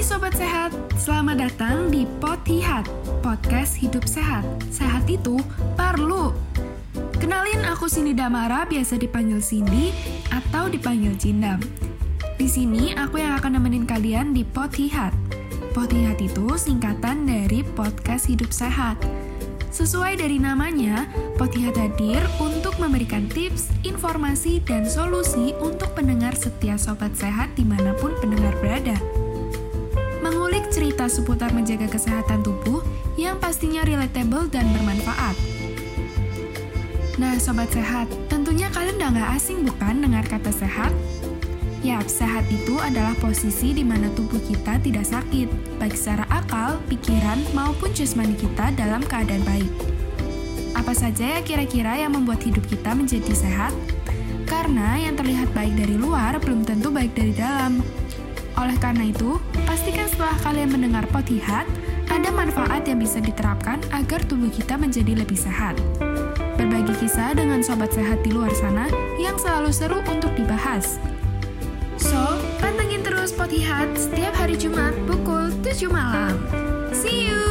Sobat Sehat, selamat datang di Potihat, podcast hidup sehat. Sehat itu perlu. Kenalin aku Cindy Damara, biasa dipanggil Cindy atau dipanggil Cindam. Di sini aku yang akan nemenin kalian di Potihat. Potihat itu singkatan dari podcast hidup sehat. Sesuai dari namanya, Potihat hadir untuk memberikan tips, informasi, dan solusi untuk pendengar setia Sobat Sehat di mana pun pendengar berada cerita seputar menjaga kesehatan tubuh yang pastinya relatable dan bermanfaat. Nah, Sobat Sehat, tentunya kalian udah gak asing bukan dengar kata sehat? Yap, sehat itu adalah posisi di mana tubuh kita tidak sakit, baik secara akal, pikiran, maupun jasmani kita dalam keadaan baik. Apa saja ya kira-kira yang membuat hidup kita menjadi sehat? Karena yang terlihat baik dari luar belum tentu baik dari dalam. Oleh karena itu, pastikan setelah kalian mendengar potihat, ada manfaat yang bisa diterapkan agar tubuh kita menjadi lebih sehat. Berbagi kisah dengan sobat sehat di luar sana yang selalu seru untuk dibahas. So, pantengin terus potihat setiap hari Jumat pukul 7 malam. See you!